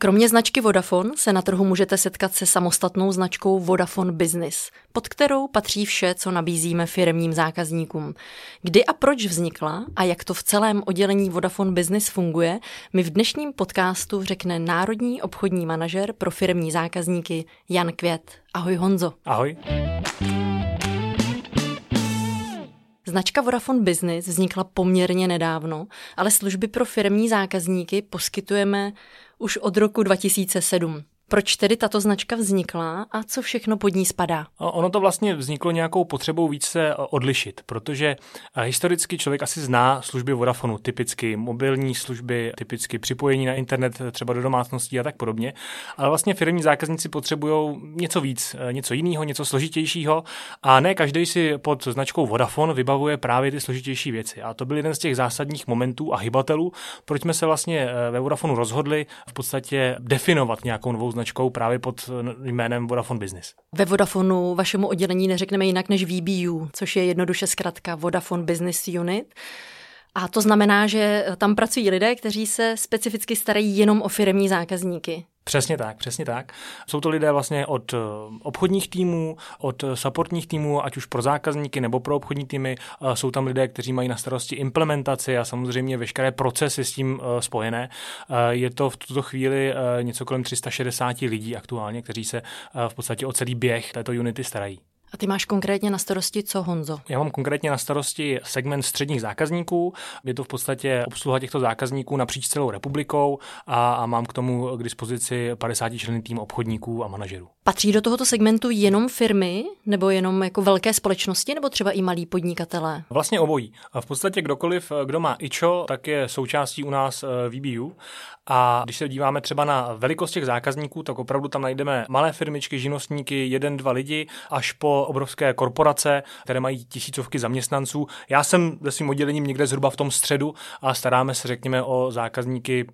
Kromě značky Vodafone se na trhu můžete setkat se samostatnou značkou Vodafone Business, pod kterou patří vše, co nabízíme firmním zákazníkům. Kdy a proč vznikla a jak to v celém oddělení Vodafone Business funguje, mi v dnešním podcastu řekne národní obchodní manažer pro firmní zákazníky Jan Květ. Ahoj Honzo. Ahoj. Značka Vodafone Business vznikla poměrně nedávno, ale služby pro firmní zákazníky poskytujeme už od roku 2007. Proč tedy tato značka vznikla a co všechno pod ní spadá? Ono to vlastně vzniklo nějakou potřebou víc se odlišit, protože eh, historicky člověk asi zná služby Vodafonu, typicky mobilní služby, typicky připojení na internet třeba do domácností a tak podobně. Ale vlastně firmní zákazníci potřebují něco víc, eh, něco jiného, něco složitějšího a ne každý si pod značkou Vodafone vybavuje právě ty složitější věci. A to byl jeden z těch zásadních momentů a hybatelů, proč jsme se vlastně eh, ve Vodafonu rozhodli v podstatě definovat nějakou novou značkou právě pod jménem Vodafone Business. Ve Vodafonu vašemu oddělení neřekneme jinak než VBU, což je jednoduše zkrátka Vodafone Business Unit. A to znamená, že tam pracují lidé, kteří se specificky starají jenom o firmní zákazníky. Přesně tak, přesně tak. Jsou to lidé vlastně od eh, obchodních týmů, od supportních týmů, ať už pro zákazníky nebo pro obchodní týmy. Eh, jsou tam lidé, kteří mají na starosti implementaci a samozřejmě veškeré procesy s tím eh, spojené. Je to v tuto chvíli něco kolem 360 lidí aktuálně, kteří se v podstatě o celý běh této unity starají. A ty máš konkrétně na starosti co, Honzo? Já mám konkrétně na starosti segment středních zákazníků. Je to v podstatě obsluha těchto zákazníků napříč celou republikou a, a mám k tomu k dispozici 50 členný tým obchodníků a manažerů. Patří do tohoto segmentu jenom firmy nebo jenom jako velké společnosti nebo třeba i malí podnikatelé? Vlastně obojí. V podstatě kdokoliv, kdo má IČO, tak je součástí u nás eh, VBU a když se díváme třeba na velikost těch zákazníků, tak opravdu tam najdeme malé firmičky, živnostníky, jeden, dva lidi, až po obrovské korporace, které mají tisícovky zaměstnanců. Já jsem ve svým oddělením někde zhruba v tom středu a staráme se, řekněme, o zákazníky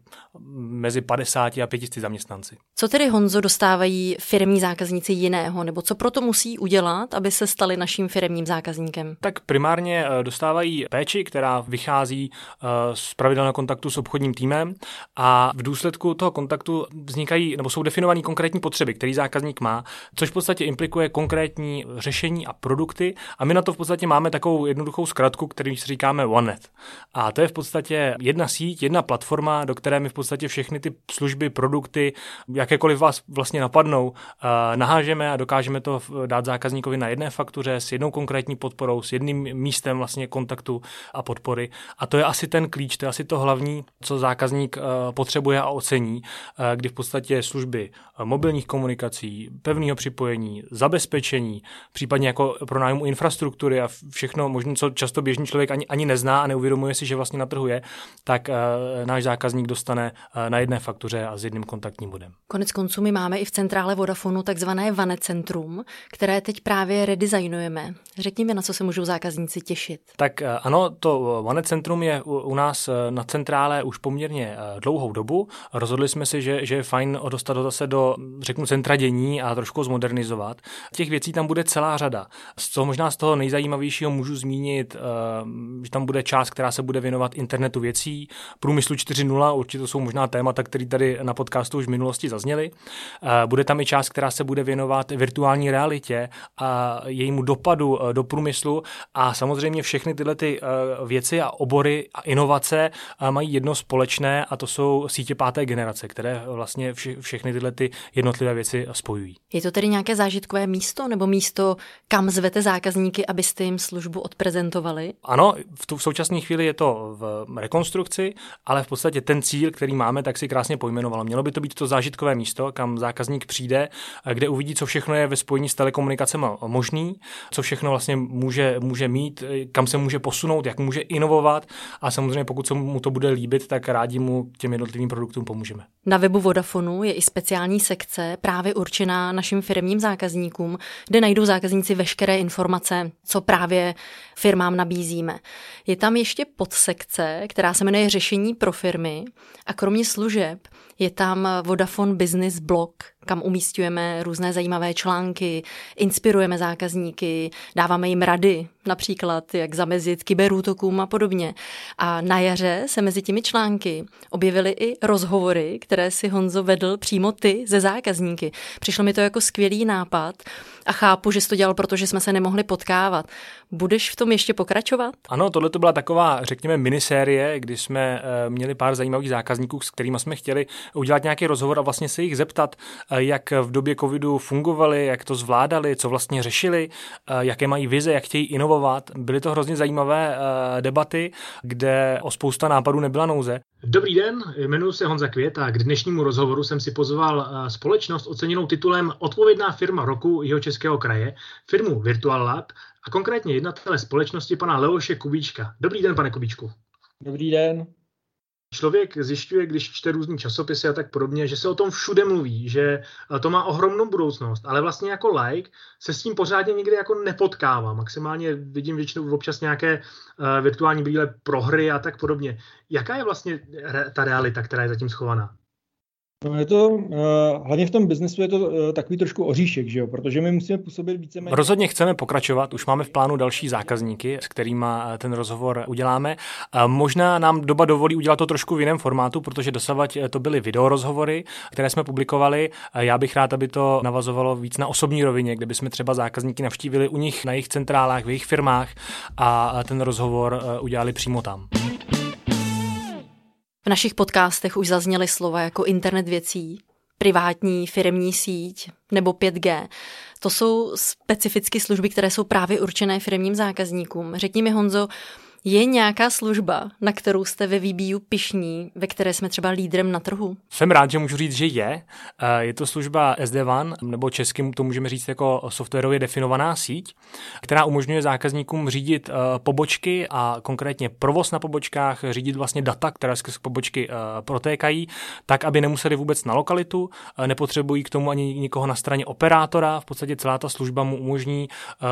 mezi 50 a 500 zaměstnanci. Co tedy, Honzo, dostávají firmní zákazníci jiného, nebo co proto musí udělat, aby se stali naším firmním zákazníkem? Tak primárně eh, dostávají péči, která vychází eh, z pravidelného kontaktu s obchodním týmem a v důsledku toho kontaktu vznikají nebo jsou definované konkrétní potřeby, který zákazník má, což v podstatě implikuje konkrétní řešení a produkty. A my na to v podstatě máme takovou jednoduchou zkratku, který si říkáme OneNet. A to je v podstatě jedna síť, jedna platforma, do které my v podstatě všechny ty služby, produkty, jakékoliv vás vlastně napadnou, nahážeme a dokážeme to dát zákazníkovi na jedné faktuře s jednou konkrétní podporou, s jedným místem vlastně kontaktu a podpory. A to je asi ten klíč, to je asi to hlavní, co zákazník potřebuje potřebuje a ocení, eh, kdy v podstatě služby eh, mobilních komunikací, pevného připojení, zabezpečení, případně jako pro nájmu infrastruktury a všechno možné, co často běžný člověk ani, ani nezná a neuvědomuje si, že vlastně na trhu je, tak náš zákazník dostane na jedné faktuře a s jedním kontaktním bodem. Konec konců my máme i v centrále Vodafonu takzvané Vane centrum, které teď právě redesignujeme. Řekni mi, na co se můžou zákazníci těšit. Tak uh, ano, to Vane centrum je u, u nás na centrále už poměrně dlouhou dobu. Rozhodli jsme si, že, že je fajn dostat zase do, řeknu, centra dění a trošku zmodernizovat. Těch věcí tam bude celá řada. Co možná z toho nejzajímavějšího můžu zmínit, eh, že tam bude část, která se bude věnovat internetu věcí, průmyslu 4.0, určitě to jsou možná témata, které tady na podcastu už v minulosti zazněly. Eh, bude tam i část, která se bude věnovat virtuální realitě a jejímu dopadu eh, do průmyslu a samozřejmě všechny tyhle ty věci a obory a inovace mají jedno společné a to jsou sítě páté generace, které vlastně vše, všechny tyhle ty jednotlivé věci spojují. Je to tedy nějaké zážitkové místo nebo místo, kam zvete zákazníky, abyste jim službu odprezentovali? Ano, v, tu, v současné chvíli je to v rekonstrukci, ale v podstatě ten cíl, který máme, tak si krásně pojmenoval. Mělo by to být to zážitkové místo, kam zákazník přijde kde uvidí, co všechno je ve spojení s telekomunikacemi možný, co všechno vlastně může, může mít, kam se může posunout, jak může inovovat a samozřejmě pokud se mu to bude líbit, tak rádi mu těm jednotlivým produktům pomůžeme. Na webu Vodafonu je i speciální sekce právě určená našim firmním zákazníkům, kde najdou zákazníci veškeré informace, co právě firmám nabízíme. Je tam ještě podsekce, která se jmenuje Řešení pro firmy a kromě služeb je tam Vodafone Business Blog, kam umístujeme různé zajímavé články, inspirujeme zákazníky, dáváme jim rady, například jak zamezit kyberútokům a podobně. A na jaře se mezi těmi články objevily i rozhovory, které si Honzo vedl přímo ty ze zákazníky. Přišlo mi to jako skvělý nápad a chápu, že jsi to dělal, protože jsme se nemohli potkávat. Budeš v tom ještě pokračovat? Ano, tohle to byla taková, řekněme, minisérie, kdy jsme uh, měli pár zajímavých zákazníků, s kterými jsme chtěli udělat nějaký rozhovor a vlastně se jich zeptat, uh, jak v době covidu fungovali, jak to zvládali, co vlastně řešili, uh, jaké mají vize, jak chtějí inovovat. Byly to hrozně zajímavé debaty, kde o spousta nápadů nebyla nouze. Dobrý den, jmenuji se Honza Květ a k dnešnímu rozhovoru jsem si pozval společnost oceněnou titulem Odpovědná firma roku jeho českého kraje, firmu Virtual Lab a konkrétně jednatele společnosti pana Leoše Kubíčka. Dobrý den, pane Kubíčku. Dobrý den. Člověk zjišťuje, když čte různý časopisy a tak podobně, že se o tom všude mluví, že to má ohromnou budoucnost, ale vlastně jako like se s tím pořádně nikdy jako nepotkává. Maximálně vidím většinou občas nějaké uh, virtuální brýle pro hry a tak podobně. Jaká je vlastně ta realita, která je zatím schovaná? No je to, uh, hlavně v tom biznesu je to uh, takový trošku oříšek, že jo? protože my musíme působit více méně. Rozhodně chceme pokračovat, už máme v plánu další zákazníky, s kterými eh, ten rozhovor uděláme. Uh, možná nám doba dovolí udělat to trošku v jiném formátu, protože dosavať to byly videorozhovory, které jsme publikovali. Já bych rád, aby to navazovalo víc na osobní rovině, kde bychom třeba zákazníky navštívili u nich na jejich centrálách, v jejich firmách a ten rozhovor udělali přímo tam. V našich podcastech už zazněly slova jako internet věcí, privátní firmní síť nebo 5G. To jsou specificky služby, které jsou právě určené firmním zákazníkům. Řekni mi, Honzo, je nějaká služba, na kterou jste ve VBU pišní, ve které jsme třeba lídrem na trhu? Jsem rád, že můžu říct, že je. Eh, je to služba SD-WAN, nebo českým to můžeme říct jako softwarově definovaná síť, která umožňuje zákazníkům řídit eh, pobočky a konkrétně provoz na pobočkách, řídit vlastně data, které skrz pobočky eh, protékají, tak, aby nemuseli vůbec na lokalitu, nepotřebují k tomu ani nikoho na straně operátora. V podstatě celá ta služba mu umožní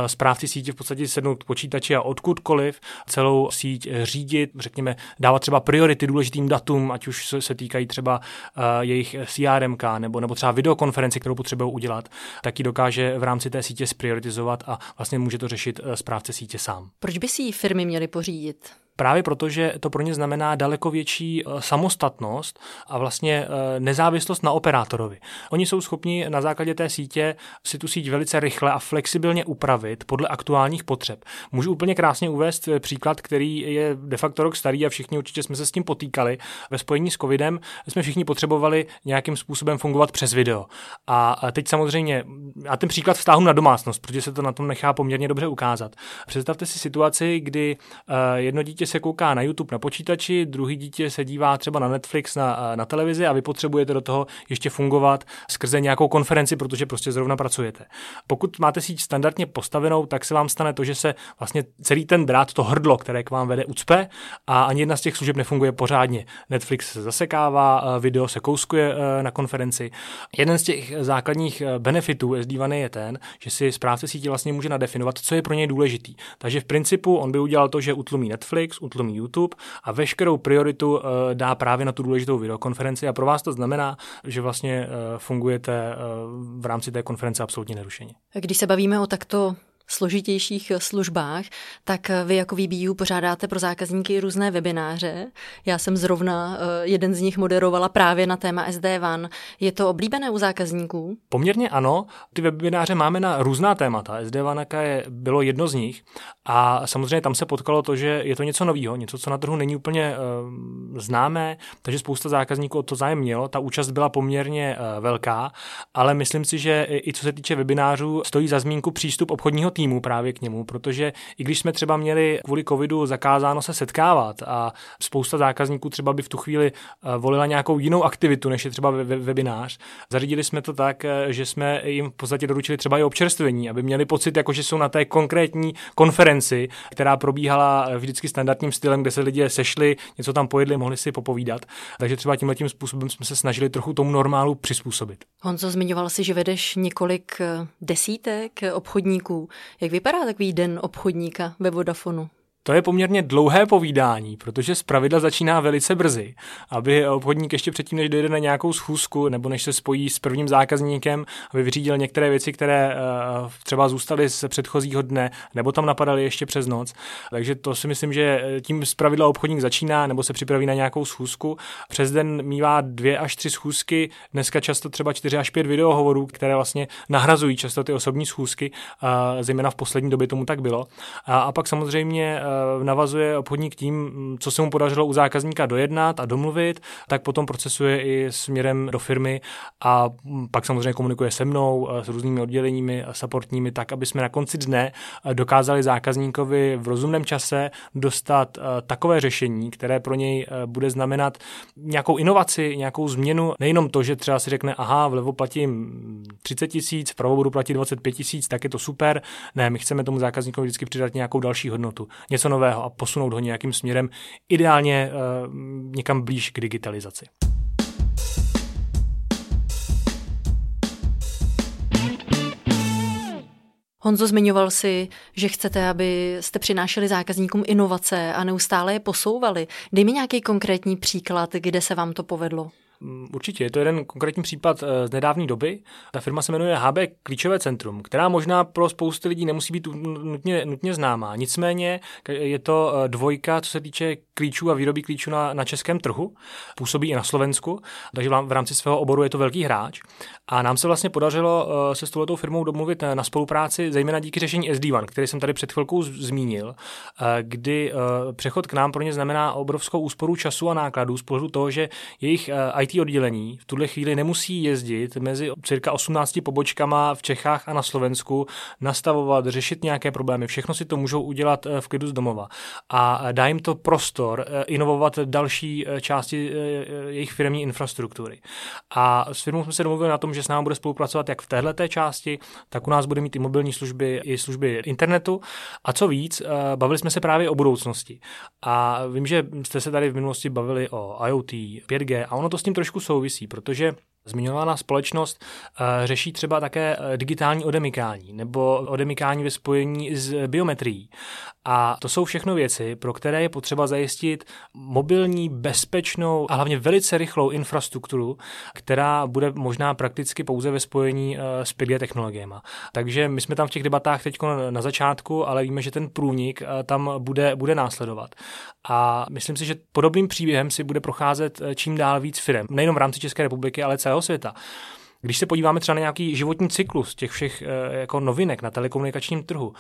správci sítě v podstatě sednout k počítači a odkudkoliv celou síť řídit, řekněme, dávat třeba priority důležitým datům, ať už se, týkají třeba uh, jejich CRM nebo, nebo třeba videokonferenci, kterou potřebují udělat, tak ji dokáže v rámci té sítě sprioritizovat a vlastně může to řešit správce sítě sám. Proč by si ji firmy měly pořídit? Právě protože to pro ně znamená daleko větší eh, samostatnost a vlastně eh, nezávislost na operátorovi. Oni jsou schopni na základě té sítě si tu síť velice rychle a flexibilně upravit podle aktuálních potřeb. Můžu úplně krásně uvést eh, příklad, který je de facto rok starý a všichni určitě jsme se s tím potýkali. Ve spojení s covidem jsme všichni potřebovali nějakým způsobem fungovat přes video. A teď samozřejmě, a ten příklad vztáhnu na domácnost, protože se to na tom nechá poměrně dobře ukázat. Představte si situaci, kdy jedno dítě se kouká na YouTube na počítači, druhý dítě se dívá třeba na Netflix na, na televizi a vy potřebujete do toho ještě fungovat skrze nějakou konferenci, protože prostě zrovna pracujete. Pokud máte síť standardně postavenou, tak se vám stane to, že se vlastně celý ten drát, to hrdlo, které k vám vede, ucpe a ani jedna z těch služeb nefunguje pořádně. Netflix se zasekává, video se kouskuje eh, na konferenci. Jeden z těch základních eh, benefitů SD je ten, že si správce sítě vlastně může nadefinovat, co je pro něj důležitý. Takže v principu on by udělal to, že utlumí Netflix, utlumí YouTube a veškerou prioritu uh, dá právě na tu důležitou videokonferenci a pro vás to znamená, že vlastně uh, fungujete uh, v rámci té konference absolutně nerušeně. Když se bavíme o takto složitějších službách, tak vy jako VBU pořádáte pro zákazníky různé webináře. Já jsem zrovna eh, jeden z nich moderovala právě na téma SD One. Je to oblíbené u zákazníků? Poměrně ano. Ty webináře máme na různá témata. SD One je, bylo jedno z nich a samozřejmě tam se potkalo to, že je to něco nového, něco, co na trhu není úplně uh, známé, takže spousta zákazníků o to zájem mělo. Ta účast byla poměrně uh, velká, ale myslím si, že i co se týče webinářů, stojí za zmínku přístup obchodního týmu právě k němu, protože i když jsme třeba měli kvůli covidu zakázáno se setkávat a spousta zákazníků třeba by v tu chvíli eh, volila nějakou jinou aktivitu, než je třeba webinář, zařídili jsme to tak, eh, že jsme jim v podstatě doručili třeba i občerstvení, aby měli pocit, jako že jsou na té konkrétní konferenci, která probíhala vždycky standardním stylem, kde se lidé sešli, něco tam pojedli, mohli si popovídat. Takže třeba tímhle tím způsobem jsme se snažili trochu tomu normálu přizpůsobit. Honzo, zmiňoval si, že vedeš několik eh, desítek obchodníků. Jak vypadá takový den obchodníka ve Vodafonu? To je poměrně dlouhé povídání, protože z pravidla začíná velice brzy, aby obchodník ještě předtím, než dojde na nějakou schůzku nebo než se spojí s prvním zákazníkem, aby vyřídil některé věci, které uh, třeba zůstaly z předchozího dne nebo tam napadaly ještě přes noc. Takže to si myslím, že tím z pravidla obchodník začíná nebo se připraví na nějakou schůzku. Přes den mívá dvě až tři schůzky, dneska často třeba čtyři až pět videohovorů, které vlastně nahrazují často ty osobní schůzky, zejména v poslední době tomu tak bylo. A, pak samozřejmě Eh, navazuje obchodník tím, co se mu podařilo u zákazníka dojednat a domluvit, tak potom procesuje i směrem do firmy a pak samozřejmě komunikuje se mnou, eh, s různými odděleními supportními, tak, aby jsme na konci dne eh, dokázali zákazníkovi v rozumném čase dostat takové řešení, které pro něj bude znamenat nějakou inovaci, nějakou změnu, nejenom to, že třeba si řekne, aha, vlevo platím 30 tisíc, vpravo budu platit 25 tisíc, tak je to super. Ne, my chceme tomu zákazníkovi vždycky přidat nějakou další hodnotu. Něco nového a posunout ho nějakým směrem, ideálně uh, někam blíž k digitalizaci. Honzo, zmiňoval si, že chcete, aby jste přinášeli zákazníkům inovace a neustále je posouvali. Dej mi nějaký konkrétní příklad, kde se vám to povedlo. Mm, určitě, je to jeden konkrétní případ eh, z nedávné doby. Ta firma se jmenuje HB Klíčové centrum, která možná pro spoustu lidí nemusí být nutně, nutně známá. Nicméně je to eh, dvojka, co se týče klíčů a výroby klíčů na, na českém trhu. Působí i na Slovensku, takže v rámci svého oboru je to velký hráč. A nám se vlastně podařilo eh, se s touto firmou domluvit na spolupráci, zejména díky řešení SD1, který jsem tady před chvilkou zmínil, kdy přechod k nám pro ně znamená obrovskou úsporu času a nákladů z pohledu toho, že jejich IT oddělení v tuhle chvíli nemusí jezdit mezi cirka 18 pobočkama v Čechách a na Slovensku, nastavovat, řešit nějaké problémy. Všechno si to můžou udělat eh, v klidu z domova. A dá jim to prostor eh, inovovat další eh, části jejich firmní infrastruktury. A s firmou jsme se domluvili na tom, že s námi bude spolupracovat jak v této části, tak u nás bude mít i mobilní služby, i služby internetu. A co víc, bavili jsme se právě o budoucnosti. A vím, že jste se tady v minulosti bavili o IoT, 5G a ono to s tím trošku souvisí, protože Zmiňovaná společnost uh, řeší třeba také eh, digitální odemykání nebo odemykání ve spojení s biometrií. A to jsou všechno věci, pro které je potřeba zajistit mobilní, bezpečnou a hlavně velice rychlou infrastrukturu, která bude možná prakticky pouze ve spojení uh, s 5G technologiemi. Takže my jsme tam v těch debatách teď na začátku, ale víme, že ten průnik uh, tam bude, bude následovat. A myslím si, že podobným příběhem si bude procházet čím dál víc firm, nejenom v rámci České republiky, ale celé celého světa. Když se podíváme třeba na nějaký životní cyklus těch všech eh, jako novinek na telekomunikačním trhu,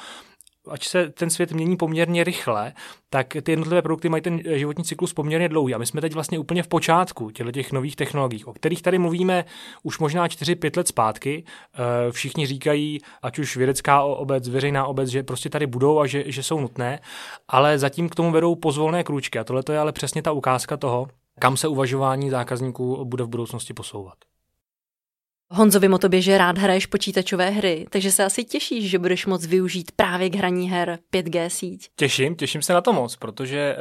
ať se ten svět mění poměrně rychle, tak ty jednotlivé produkty mají ten životní cyklus poměrně dlouhý. A my jsme teď vlastně úplně v počátku těch nových technologií, o kterých tady mluvíme už možná 4-5 let zpátky. Eh, všichni říkají, ať už vědecká obec, veřejná obec, že prostě tady budou a že, že jsou nutné, ale zatím k tomu vedou pozvolné krůčky. A tohle je ale přesně ta ukázka toho, kam se uvažování zákazníků bude v budoucnosti posouvat. Honzo, vím o tobě, že rád hraješ počítačové hry, takže se asi těšíš, že budeš moct využít právě k hraní her 5G síť. Těším, těším se na to moc, protože e,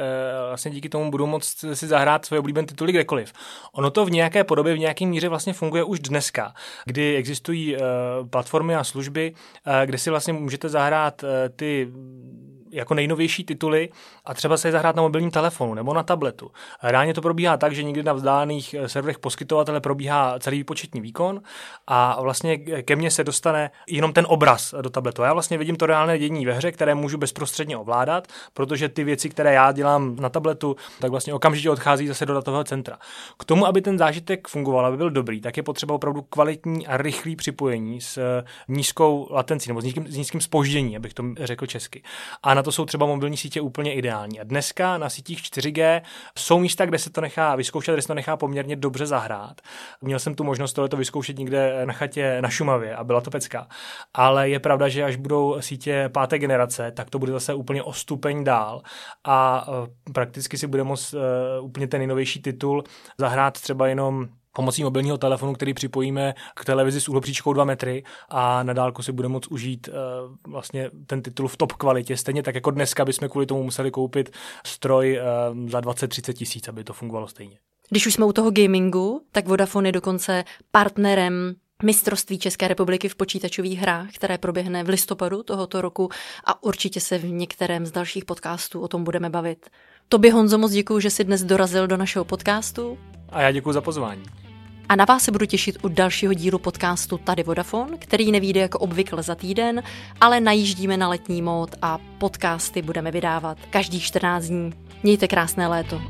vlastně díky tomu budu moct si zahrát svoje oblíbené tituly kdekoliv. Ono to v nějaké podobě, v nějaké míře vlastně funguje už dneska, kdy existují e, platformy a služby, e, kde si vlastně můžete zahrát e, ty jako nejnovější tituly a třeba se je zahrát na mobilním telefonu nebo na tabletu. Reálně to probíhá tak, že někdy na vzdálených eh, serverech poskytovatele probíhá celý výpočetní výkon a vlastně ke mně se dostane jenom ten obraz do tabletu. Já vlastně vidím to reálné dění ve hře, které můžu bezprostředně ovládat, protože ty věci, které já dělám na tabletu, tak vlastně okamžitě odchází zase do datového centra. K tomu, aby ten zážitek fungoval, aby byl dobrý, tak je potřeba opravdu kvalitní a rychlý připojení s eh, nízkou latencí nebo s nízkým, s nízkým spožděním, abych to řekl česky. A na to jsou třeba mobilní sítě úplně ideální. A dneska na sítích 4G jsou místa, kde se to nechá vyzkoušet, kde se to nechá poměrně dobře zahrát. Měl jsem tu možnost tohle vyzkoušet někde na chatě na Šumavě a byla to pecka. Ale je pravda, že až budou sítě páté generace, tak to bude zase úplně o stupeň dál a e, prakticky si bude moct e, úplně ten nejnovější titul zahrát třeba jenom pomocí mobilního telefonu, který připojíme k televizi s úhlopříčkou 2 metry a na dálku si bude moct užít uh, vlastně ten titul v top kvalitě. Stejně tak jako dneska bychom kvůli tomu museli koupit stroj uh, za 20-30 tisíc, aby to fungovalo stejně. Když už jsme u toho gamingu, tak Vodafone je dokonce partnerem mistrovství České republiky v počítačových hrách, které proběhne v listopadu tohoto roku a určitě se v některém z dalších podcastů o tom budeme bavit. Tobě Honzo moc děkuji, že jsi dnes dorazil do našeho podcastu. A já děkuji za pozvání. A na vás se budu těšit u dalšího dílu podcastu Tady Vodafone, který nevíde jako obvykle za týden, ale najíždíme na letní mód a podcasty budeme vydávat každých 14 dní. Mějte krásné léto.